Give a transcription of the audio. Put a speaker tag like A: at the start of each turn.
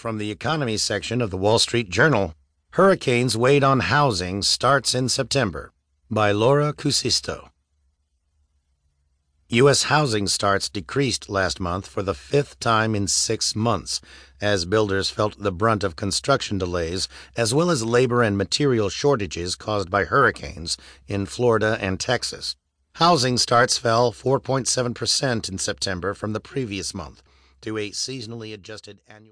A: From the economy section of the Wall Street Journal Hurricanes Weighed on Housing Starts in September by Laura Kusisto. U.S. housing starts decreased last month for the fifth time in six months, as builders felt the brunt of construction delays as well as labor and material shortages caused by hurricanes in Florida and Texas. Housing starts fell 4.7% in September from the previous month to a seasonally adjusted annual